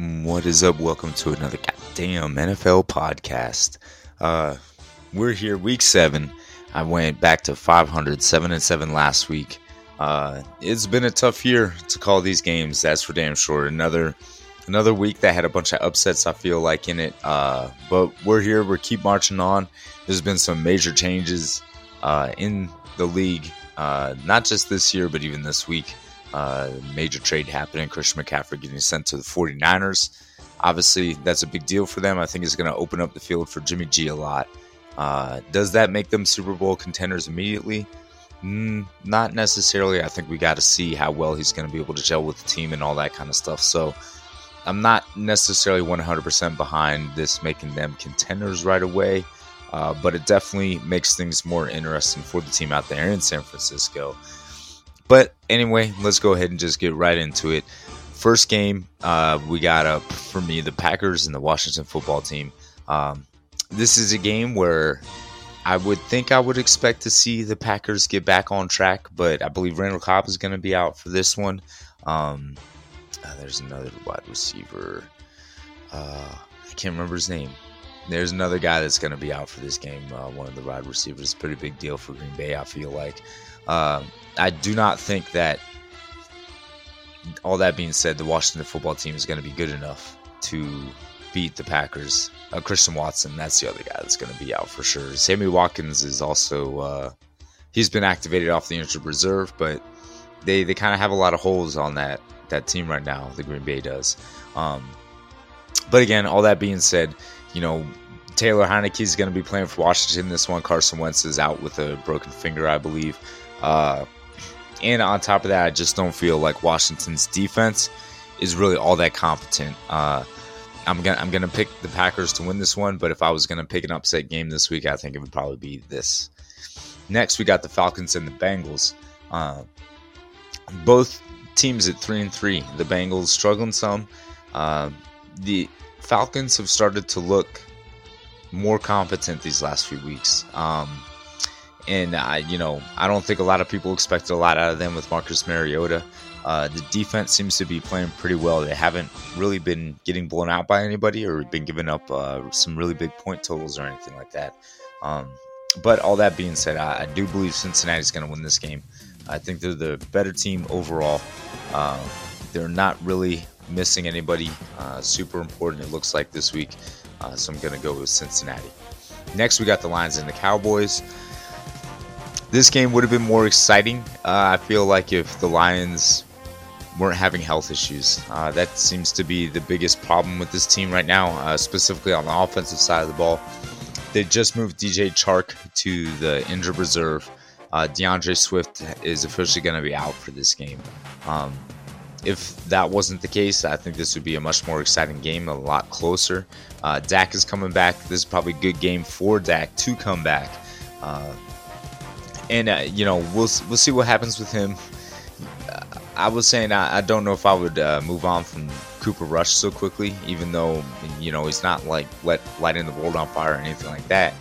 What is up? Welcome to another goddamn NFL podcast. Uh, we're here week seven. I went back to 500, seven and seven last week. Uh, it's been a tough year to call these games. That's for damn sure. Another another week that had a bunch of upsets. I feel like in it. Uh, but we're here. We're keep marching on. There's been some major changes uh, in the league, uh, not just this year, but even this week. Uh, major trade happening. Christian McCaffrey getting sent to the 49ers. Obviously, that's a big deal for them. I think it's going to open up the field for Jimmy G a lot. Uh, does that make them Super Bowl contenders immediately? Mm, not necessarily. I think we got to see how well he's going to be able to gel with the team and all that kind of stuff. So I'm not necessarily 100% behind this making them contenders right away, uh, but it definitely makes things more interesting for the team out there in San Francisco. But anyway, let's go ahead and just get right into it. First game, uh, we got up for me the Packers and the Washington football team. Um, this is a game where I would think I would expect to see the Packers get back on track, but I believe Randall Cobb is going to be out for this one. Um, uh, there's another wide receiver. Uh, I can't remember his name. There's another guy that's going to be out for this game. Uh, one of the wide receivers. Pretty big deal for Green Bay, I feel like. Um, I do not think that. All that being said, the Washington football team is going to be good enough to beat the Packers. Uh, Christian Watson, that's the other guy that's going to be out for sure. Sammy Watkins is also uh, he's been activated off the injured reserve, but they they kind of have a lot of holes on that that team right now. The Green Bay does. Um, but again, all that being said, you know Taylor Heinicke is going to be playing for Washington. This one, Carson Wentz is out with a broken finger, I believe. Uh, and on top of that, I just don't feel like Washington's defense is really all that competent. Uh, I'm gonna I'm gonna pick the Packers to win this one, but if I was gonna pick an upset game this week, I think it would probably be this. Next, we got the Falcons and the Bengals. Uh, both teams at three and three. The Bengals struggling some. Uh, the Falcons have started to look more competent these last few weeks. Um, and I, you know, I don't think a lot of people expected a lot out of them with Marcus Mariota. Uh, the defense seems to be playing pretty well. They haven't really been getting blown out by anybody or been giving up uh, some really big point totals or anything like that. Um, but all that being said, I, I do believe Cincinnati's going to win this game. I think they're the better team overall. Uh, they're not really missing anybody uh, super important, it looks like this week. Uh, so I'm going to go with Cincinnati. Next, we got the Lions and the Cowboys this game would have been more exciting. Uh, I feel like if the Lions weren't having health issues, uh, that seems to be the biggest problem with this team right now, uh, specifically on the offensive side of the ball. They just moved DJ Chark to the injured reserve. Uh, D'Andre Swift is officially going to be out for this game. Um, if that wasn't the case, I think this would be a much more exciting game, a lot closer. Uh, Dak is coming back. This is probably a good game for Dak to come back. Uh, and uh, you know we'll we'll see what happens with him. I was saying I, I don't know if I would uh, move on from Cooper Rush so quickly, even though you know he's not like let lighting the world on fire or anything like that.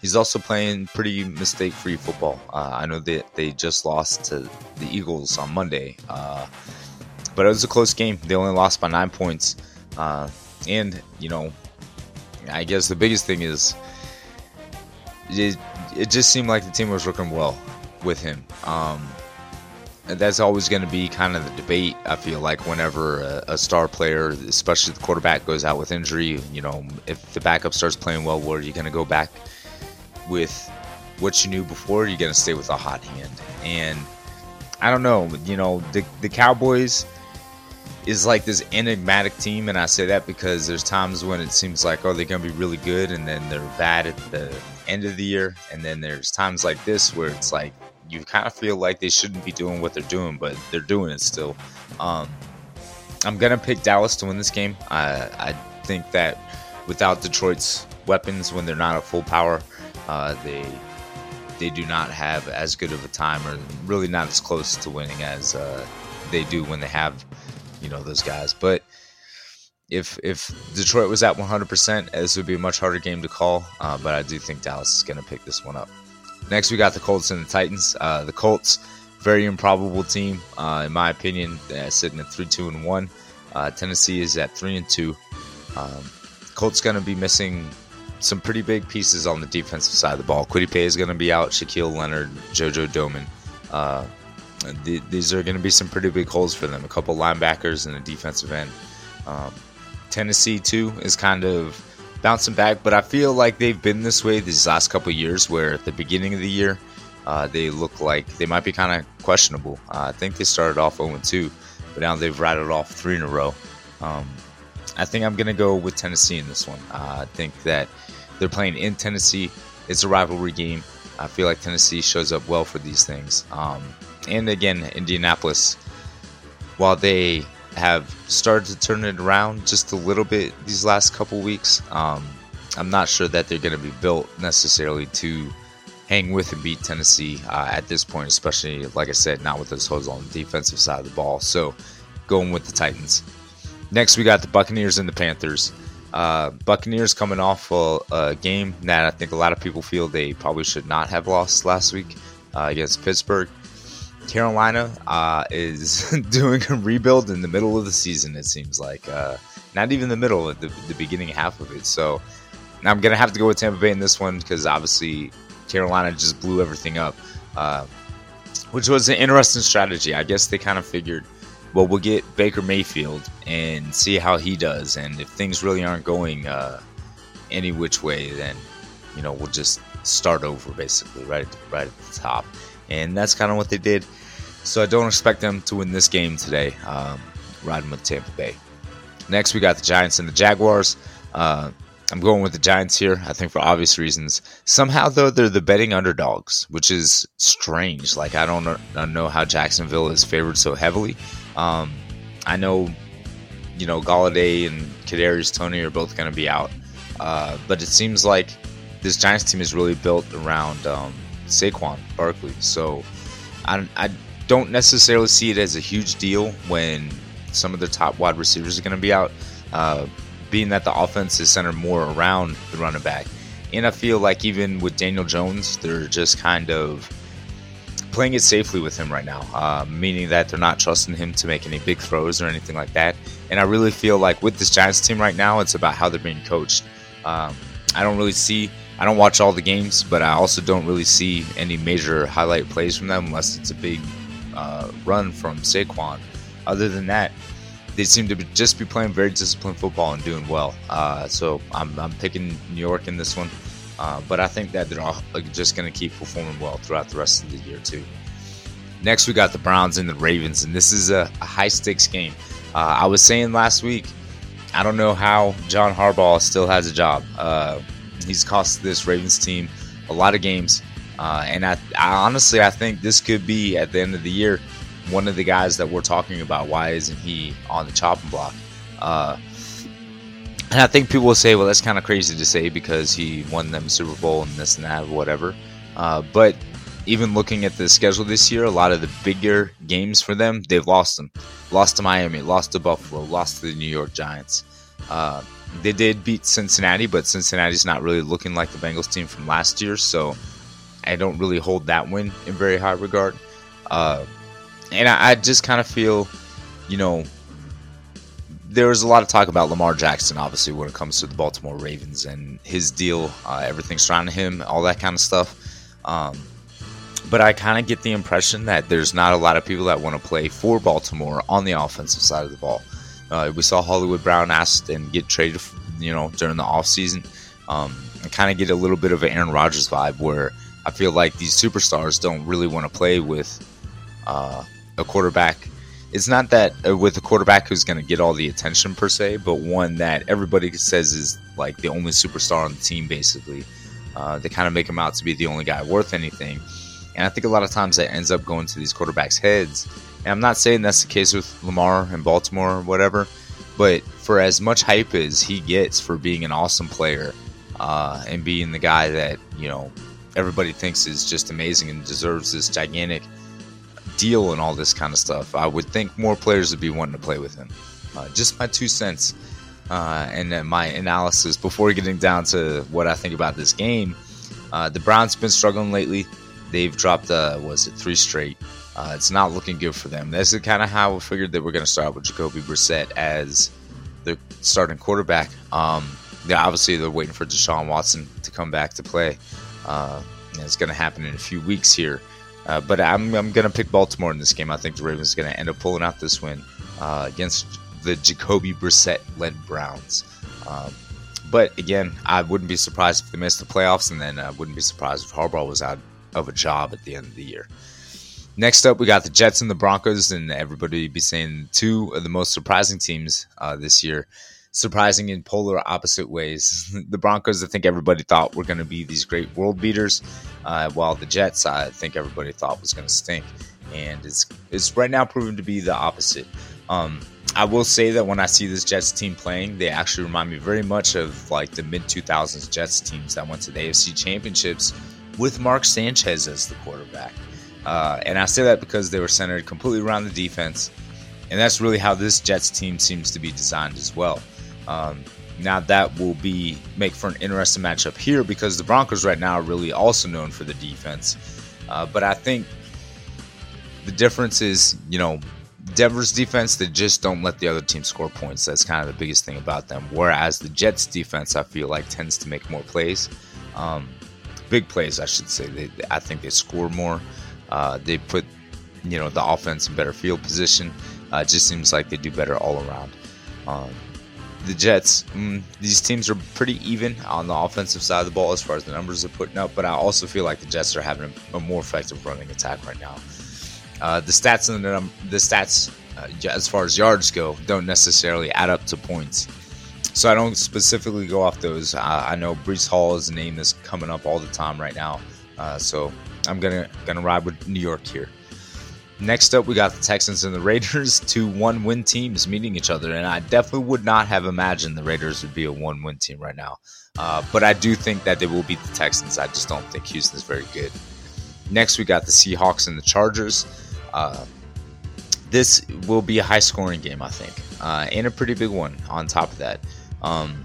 He's also playing pretty mistake-free football. Uh, I know that they just lost to the Eagles on Monday, uh, but it was a close game. They only lost by nine points, uh, and you know, I guess the biggest thing is it, it just seemed like the team was working well with him. Um, that's always going to be kind of the debate. I feel like whenever a, a, star player, especially the quarterback, goes out with injury, you know, if the backup starts playing well, where are you going to go back with what you knew before? You're you going to stay with a hot hand? And I don't know. You know, the the Cowboys is like this enigmatic team, and I say that because there's times when it seems like oh they're gonna be really good, and then they're bad at the end of the year, and then there's times like this where it's like you kind of feel like they shouldn't be doing what they're doing, but they're doing it still. Um, I'm gonna pick Dallas to win this game. I, I think that without Detroit's weapons, when they're not at full power, uh, they they do not have as good of a time, or really not as close to winning as uh, they do when they have you know those guys. But if if Detroit was at 100%, this would be a much harder game to call. Uh, but I do think Dallas is going to pick this one up. Next, we got the Colts and the Titans. Uh, the Colts, very improbable team, uh, in my opinion, sitting at three, two, and one. Uh, Tennessee is at three and two. Um, Colts going to be missing some pretty big pieces on the defensive side of the ball. Paye is going to be out. Shaquille Leonard, JoJo Domann. Uh, th- these are going to be some pretty big holes for them. A couple linebackers and a defensive end. Um, Tennessee too is kind of bouncing back, but I feel like they've been this way these last couple years. Where at the beginning of the year, uh, they look like they might be kind of questionable. Uh, I think they started off 0 2, but now they've rattled off three in a row. Um, I think I'm going to go with Tennessee in this one. Uh, I think that they're playing in Tennessee. It's a rivalry game. I feel like Tennessee shows up well for these things. Um, and again, Indianapolis, while they have started to turn it around just a little bit these last couple weeks, um, I'm not sure that they're going to be built necessarily to hang with and beat Tennessee uh, at this point, especially, like I said, not with those holes on the defensive side of the ball. So going with the Titans. Next, we got the Buccaneers and the Panthers. Uh, Buccaneers coming off a, a, game that I think a lot of people feel they probably should not have lost last week uh, against Pittsburgh. Carolina uh, is doing a rebuild in the middle of the season, it seems like. Uh, not even the middle, the, the beginning half of it. So I'm to have to go with Tampa Bay in this one because obviously Carolina just blew everything up, uh, which was an interesting strategy. I guess they kind of figured well, we'll get Baker Mayfield and see how he does. And if things really aren't going uh, any which way, then you know we'll just start over basically right right at the top. And that's kind of what they did. So I don't expect them to win this game today. Um, riding with Tampa Bay. Next, we got the Giants and the Jaguars. Uh, I'm going with the Giants here, I think for obvious reasons. Somehow, though, they're the betting underdogs, which is strange. Like, I don't know how Jacksonville is favored so heavily. Um, I know, you know, Golladay and Kadarius Toney are both going to be out, uh, but it seems like this Giants team is really built around um, Saquon Barkley. So I, I don't necessarily see it as a huge deal when some of the top wide receivers are going to be out, uh, being that the offense is centered more around the running back. And I feel like even with Daniel Jones, they're just kind of playing it safely with him right now, uh, meaning that they're not trusting him to make any big throws or anything like that. And I really feel like with this Giants team right now, it's about how they're being coached. Um, I don't really see, I don't watch all the games, but I also don't really see any major highlight plays from them unless it's a big uh, run from Saquon. Other than that, they seem to be, just be playing very disciplined football and doing well. Uh, so I'm, I'm picking New York in this one. Uh, but I think that they're all just going to keep performing well throughout the rest of the year, too. Next, we got the Browns and the Ravens, and this is a, a high stakes game. Uh, I was saying last week, I don't know how John Harbaugh still has a job. Uh, he's cost this Ravens team a lot of games, uh, and I, I, honestly I think this could be at the end of the year one of the guys that we're talking about. Why isn't he on the chopping block? Uh, and I think people will say, well, that's kind of crazy to say because he won them Super Bowl and this and that, whatever. Uh, but even looking at the schedule this year, a lot of the bigger games for them, they've lost them. Lost to Miami, lost to Buffalo, lost to the New York Giants. They did beat Cincinnati, but Cincinnati's not really looking like the Bengals team from last year, so I don't really hold that win in very high regard. Uh, and I, I just kind of feel, you know, there was a lot of talk about Lamar Jackson, obviously, when it comes to the Baltimore Ravens and his deal, uh, everything surrounding him, all that kind of stuff. Um, but I kind of get the impression that there's not a lot of people that want to play for Baltimore on the offensive side of the ball. Uh, we saw Hollywood Brown asked and get traded, you know, during the offseason. Um, I kind of get a little bit of an Aaron Rodgers vibe where I feel like these superstars don't really want to play with uh, a quarterback it's not that uh, with a quarterback who's going to get all the attention per se, but one that everybody says is like the only superstar on the team, basically. Uh, they kind of make him out to be the only guy worth anything. And I think a lot of times that ends up going to these quarterbacks' heads. And I'm not saying that's the case with Lamar and Baltimore or whatever, but for as much hype as he gets for being an awesome player uh, and being the guy that, you know, everybody thinks is just amazing and deserves this gigantic deal and all this kind of stuff, I would think more players would be wanting to play with him. Uh, just my two cents uh, and my analysis before getting down to what I think about this game. Uh, the Browns have been struggling lately. They've dropped, uh, was it three straight? Uh, it's not looking good for them. This is kind of how we figured that we're going to start with Jacoby Brissett as the starting quarterback. Um, yeah, obviously they're waiting for Deshaun Watson to come back to play. Uh, it's going to happen in a few weeks here. Uh, but I'm, I'm going to pick Baltimore in this game. I think the Ravens are going to end up pulling out this win uh, against the Jacoby Brissett led Browns. Um, but again, I wouldn't be surprised if they missed the playoffs, and then I wouldn't be surprised if Harbaugh was out of a job at the end of the year. Next up, we got the Jets and the Broncos, and everybody be saying two of the most surprising teams uh, this year. Surprising in polar opposite ways. the Broncos, I think everybody thought were going to be these great world beaters, uh, while the Jets, I think everybody thought was going to stink, and it's it's right now proven to be the opposite. Um, I will say that when I see this Jets team playing, they actually remind me very much of like the mid 2000s Jets teams that went to the AFC Championships with Mark Sanchez as the quarterback. Uh, and I say that because they were centered completely around the defense, and that's really how this Jets team seems to be designed as well. Um, now that will be make for an interesting matchup here because the Broncos right now are really also known for the defense, uh, but I think the difference is you know Denver's defense, they just don't let the other team score points. That's kind of the biggest thing about them. Whereas the Jets defense, I feel like, tends to make more plays. Um, big plays, I should say. They, I think they score more. Uh, they put, you know, the offense in better field position. Uh, it just seems like they do better all around. Um, the Jets, mm, these teams are pretty even on the offensive side of the ball as far as the numbers they're putting up, but I also feel like the Jets are having a, a more effective running attack right now. Uh, the stats and the, the stats uh, as far as yards go don't necessarily add up to points. So I don't specifically go off those. Uh, I know Breece Hall is a name that's coming up all the time right now. Uh, so I'm gonna gonna ride with New York here. Next up, we got the Texans and the Raiders, two one-win teams meeting each other, and I definitely would not have imagined the Raiders would be a one-win team right now. Uh, but I do think that they will beat the Texans. I just don't think Houston is very good. Next, we got the Seahawks and the Chargers. Uh, this will be a high scoring game, I think, uh, and a pretty big one on top of that. Um,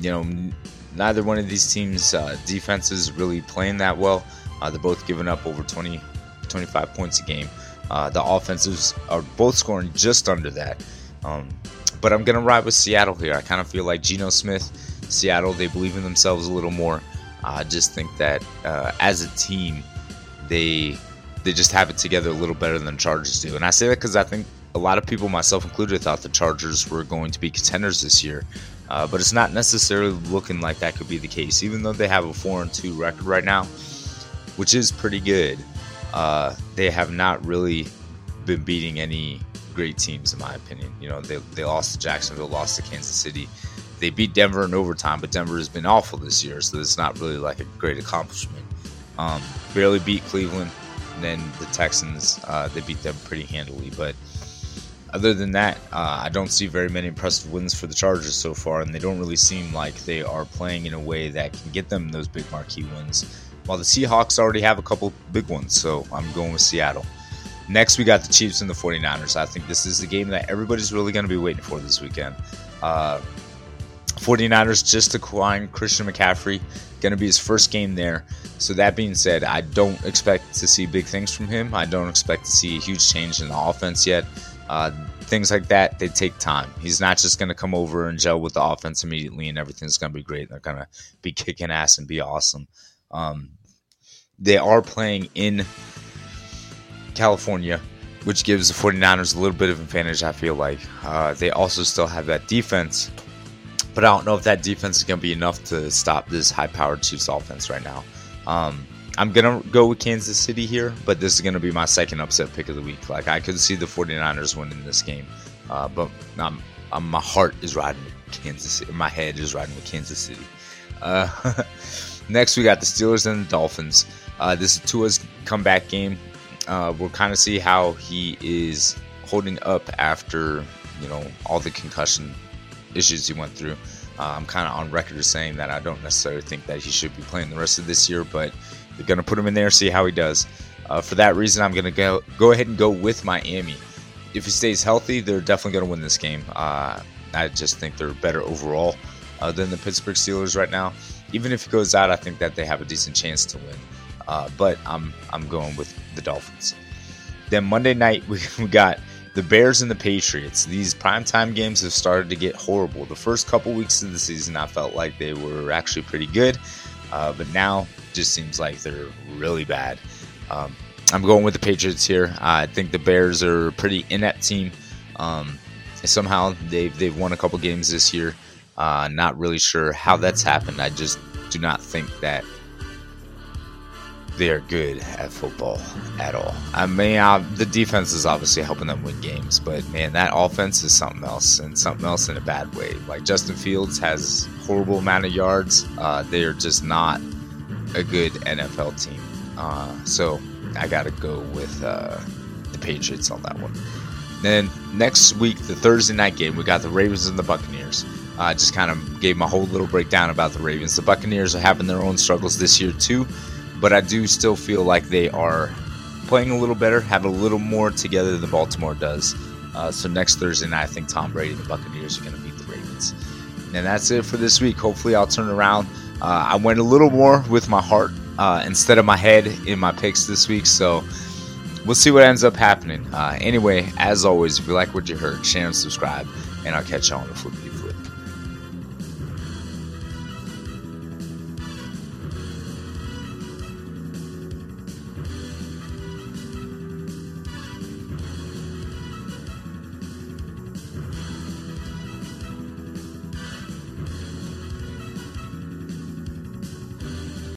you know, neither one of these teams' uh, defenses really playing that well. Uh, they're both giving up over 20, 25 points a game. Uh, the offenses are both scoring just under that. Um, but I'm going to ride with Seattle here. I kind of feel like Geno Smith, Seattle, they believe in themselves a little more. I just think that uh, as a team, they they just have it together a little better than the Chargers do. And I say that because I think a lot of people, myself included, thought the Chargers were going to be contenders this year. Uh, but it's not necessarily looking like that could be the case, even though they have a four and two record right now, which is pretty good. Uh, they have not really been beating any great teams, in my opinion. You know, they, they lost to Jacksonville, lost to Kansas City. They beat Denver in overtime, but Denver has been awful this year, so it's not really like a great accomplishment. Um, barely beat Cleveland, and then the Texans, uh, they beat them pretty handily. But other than that, uh, I don't see very many impressive wins for the Chargers so far, and they don't really seem like they are playing in a way that can get them those big marquee wins. While the Seahawks already have a couple big ones, so I'm going with Seattle. Next, we got the Chiefs and the 49ers. I think this is the game that everybody's really going to be waiting for this weekend. Uh, 49ers just acquiring Christian McCaffrey, going to be his first game there. So that being said, I don't expect to see big things from him. I don't expect to see a huge change in the offense yet. Uh, things like that, they take time. He's not just going to come over and gel with the offense immediately and everything's going to be great. They're going to be kicking ass and be awesome. Um, they are playing in California, which gives the 49ers a little bit of advantage, I feel like. Uh, they also still have that defense but I don't know if that defense is going to be enough to stop this high powered Chiefs offense right now. Um, I'm going to go with Kansas City here, but this is going to be my second upset pick of the week. Like, I could see the 49ers winning this game, uh, but I'm, I'm, my heart is riding with Kansas City. My head is riding with Kansas City. Uh, next, we got the Steelers and the Dolphins. Uh, this is Tua's comeback game. Uh, we'll kind of see how he is holding up after you know all the concussion issues he went through. Uh, I'm kind of on record as saying that I don't necessarily think that he should be playing the rest of this year, but going to put him in there, see how he does. Uh, for that reason, I'm going to go go ahead and go with Miami. If he stays healthy, they're definitely going to win this game. Uh, I just think they're better overall uh, than the Pittsburgh Steelers right now. Even if he goes out, I think that they have a decent chance to win. uh, but I'm I'm going with the Dolphins. Then Monday night we, we got the Bears and the Patriots. These primetime games have started to get horrible. The first couple weeks of the season, I felt like they were actually pretty good, uh, but now just seems like they're really bad. Um, I'm going with the Patriots here. I think the Bears are a pretty inept team. Um, somehow they've they've won a couple games this year. Uh, not really sure how that's happened. I just do not think that they are good at football at all. I mean, uh, the defense is obviously helping them win games, but man, that offense is something else, and something else in a bad way. Like Justin Fields has horrible amount of yards. Uh, they are just not a good NFL team. Uh, so I got to go with uh, the Patriots on that one. Then next week, the Thursday night game, we got the Ravens and the Buccaneers. I just kind of gave my whole little breakdown about the Ravens. The Buccaneers are having their own struggles this year too, but I do still feel like they are playing a little better, have a little more together than Baltimore does. Uh, so next Thursday night, I think Tom Brady and the Buccaneers are going to beat the Ravens. And that's it for this week. Hopefully, I'll turn around. Uh, I went a little more with my heart uh, instead of my head in my picks this week. So we'll see what ends up happening. Uh, anyway, as always, if you like what you heard, share and subscribe, and I'll catch you on the flip